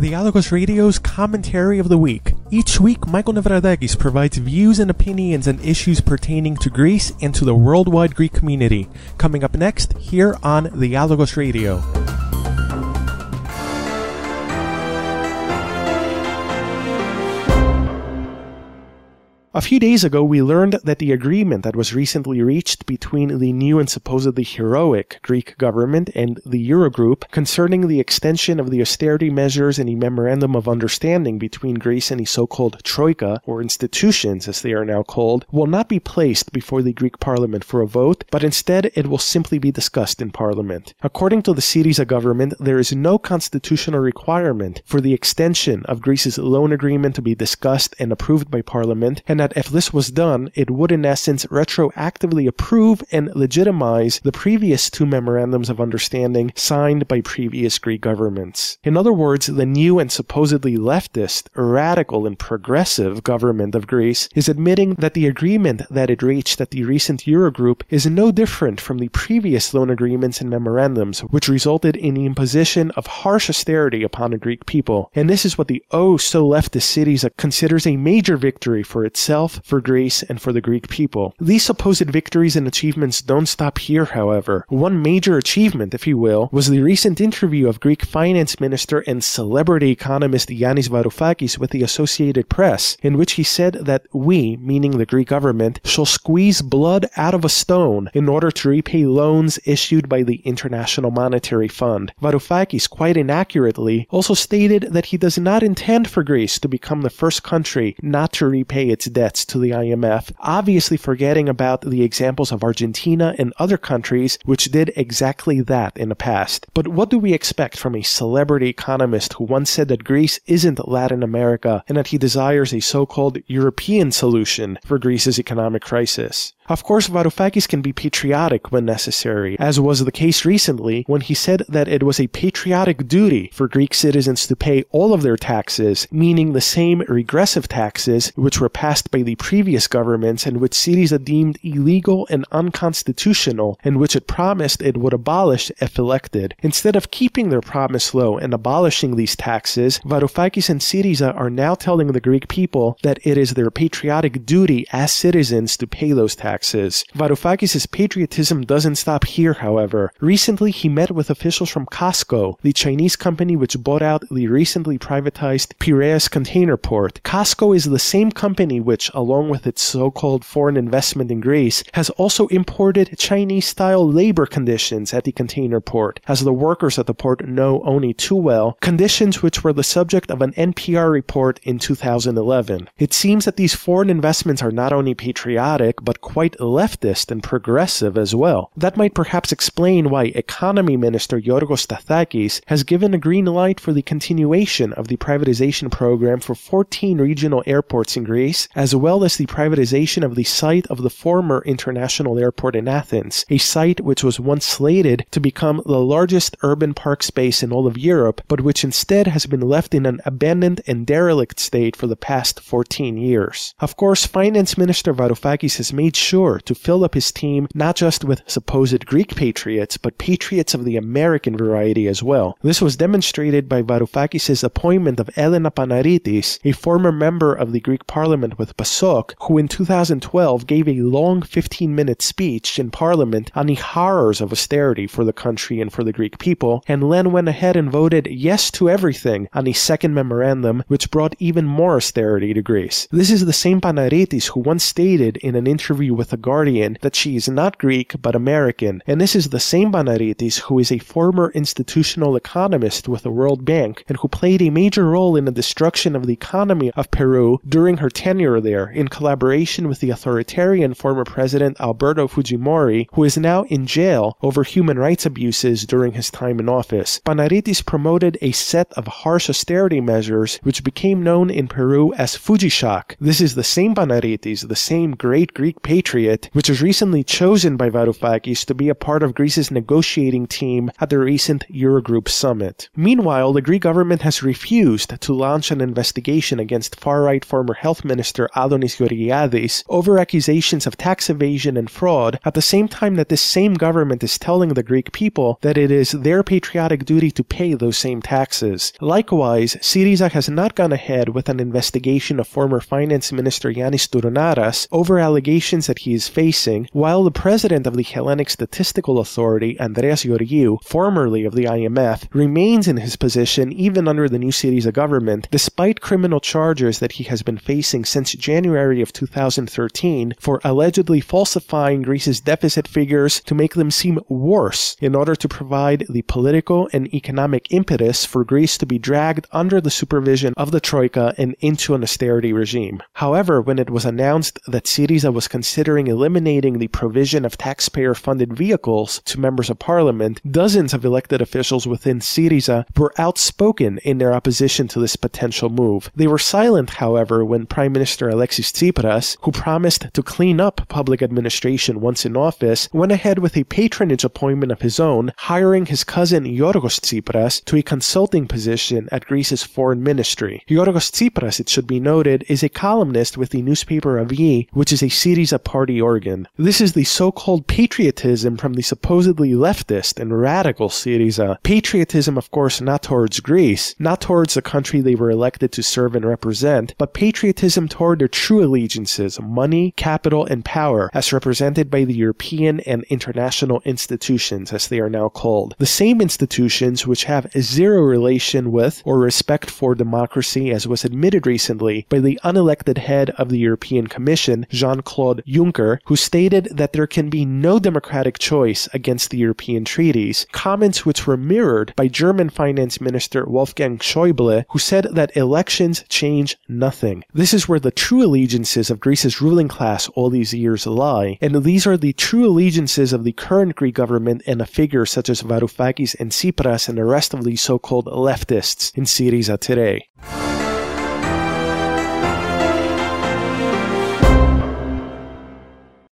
Dialogos Radio's Commentary of the Week. Each week, Michael Nevradakis provides views and opinions on issues pertaining to Greece and to the worldwide Greek community. Coming up next, here on Dialogos Radio. A few days ago, we learned that the agreement that was recently reached between the new and supposedly heroic Greek government and the Eurogroup concerning the extension of the austerity measures in a memorandum of understanding between Greece and the so-called Troika, or institutions as they are now called, will not be placed before the Greek parliament for a vote, but instead it will simply be discussed in parliament. According to the Syriza government, there is no constitutional requirement for the extension of Greece's loan agreement to be discussed and approved by parliament, and that if this was done, it would in essence retroactively approve and legitimize the previous two memorandums of understanding signed by previous Greek governments. In other words, the new and supposedly leftist, radical, and progressive government of Greece is admitting that the agreement that it reached at the recent Eurogroup is no different from the previous loan agreements and memorandums, which resulted in the imposition of harsh austerity upon the Greek people. And this is what the oh so leftist Syriza considers a major victory for itself itself, for Greece, and for the Greek people. These supposed victories and achievements don't stop here, however. One major achievement, if you will, was the recent interview of Greek finance minister and celebrity economist Yanis Varoufakis with the Associated Press, in which he said that we, meaning the Greek government, shall squeeze blood out of a stone in order to repay loans issued by the International Monetary Fund. Varoufakis, quite inaccurately, also stated that he does not intend for Greece to become the first country not to repay its debt debts to the IMF, obviously forgetting about the examples of Argentina and other countries which did exactly that in the past. But what do we expect from a celebrity economist who once said that Greece isn't Latin America and that he desires a so-called European solution for Greece's economic crisis? Of course, Varoufakis can be patriotic when necessary, as was the case recently when he said that it was a patriotic duty for Greek citizens to pay all of their taxes, meaning the same regressive taxes which were passed by the previous governments and which Syriza deemed illegal and unconstitutional, and which it promised it would abolish if elected. Instead of keeping their promise low and abolishing these taxes, Varoufakis and Syriza are now telling the Greek people that it is their patriotic duty as citizens to pay those taxes taxes. Varoufakis' patriotism doesn't stop here, however. Recently, he met with officials from COSCO, the Chinese company which bought out the recently privatized Piraeus container port. COSCO is the same company which, along with its so-called foreign investment in Greece, has also imported Chinese-style labor conditions at the container port, as the workers at the port know only too well, conditions which were the subject of an NPR report in 2011. It seems that these foreign investments are not only patriotic, but quite quite leftist and progressive as well. That might perhaps explain why Economy Minister Yorgos Stathakis has given a green light for the continuation of the privatization program for 14 regional airports in Greece, as well as the privatization of the site of the former international airport in Athens, a site which was once slated to become the largest urban park space in all of Europe, but which instead has been left in an abandoned and derelict state for the past 14 years. Of course, Finance Minister Varoufakis has made sure sure to fill up his team not just with supposed Greek patriots, but patriots of the American variety as well. This was demonstrated by Varoufakis' appointment of Elena Panaritis, a former member of the Greek parliament with PASOK, who in 2012 gave a long 15-minute speech in parliament on the horrors of austerity for the country and for the Greek people, and Len went ahead and voted yes to everything on the second memorandum, which brought even more austerity to Greece. This is the same Panaritis who once stated in an interview with The Guardian that she is not Greek but American, and this is the same Panaritis who is a former institutional economist with the World Bank and who played a major role in the destruction of the economy of Peru during her tenure there in collaboration with the authoritarian former president Alberto Fujimori, who is now in jail over human rights abuses during his time in office. Panaritis promoted a set of harsh austerity measures which became known in Peru as Fujishock. This is the same Panaritis, the same great Greek patriot patriot, which was recently chosen by Varoufakis to be a part of Greece's negotiating team at the recent Eurogroup summit. Meanwhile, the Greek government has refused to launch an investigation against far-right former health minister Adonis Georgiadis over accusations of tax evasion and fraud, at the same time that this same government is telling the Greek people that it is their patriotic duty to pay those same taxes. Likewise, Syriza has not gone ahead with an investigation of former finance minister Yanis Stournaras over allegations that he is facing, while the president of the Hellenic Statistical Authority, Andreas Georgiou, formerly of the IMF, remains in his position even under the new Syriza government, despite criminal charges that he has been facing since January of 2013 for allegedly falsifying Greece's deficit figures to make them seem worse in order to provide the political and economic impetus for Greece to be dragged under the supervision of the Troika and into an austerity regime. However, when it was announced that Syriza was considering eliminating the provision of taxpayer funded vehicles to members of parliament, dozens of elected officials within Syriza were outspoken in their opposition to this potential move. They were silent, however, when Prime Minister Alexis Tsipras, who promised to clean up public administration once in office, went ahead with a patronage appointment of his own, hiring his cousin Yorgos Tsipras to a consulting position at Greece's foreign ministry. Yorgos Tsipras, it should be noted, is a columnist with the newspaper Avgi, which is a Syriza party organ. This is the so-called patriotism from the supposedly leftist and radical Syriza. Uh, patriotism, of course, not towards Greece, not towards the country they were elected to serve and represent, but patriotism toward their true allegiances, money, capital, and power, as represented by the European and international institutions, as they are now called. The same institutions which have zero relation with or respect for democracy, as was admitted recently by the unelected head of the European Commission, Jean-Claude Juncker, who stated that there can be no democratic choice against the European treaties, comments which were mirrored by German Finance Minister Wolfgang Schäuble, who said that elections change nothing. This is where the true allegiances of Greece's ruling class all these years lie, and these are the true allegiances of the current Greek government and a figure such as Varoufakis and Tsipras and the rest of the so-called leftists in Syriza today.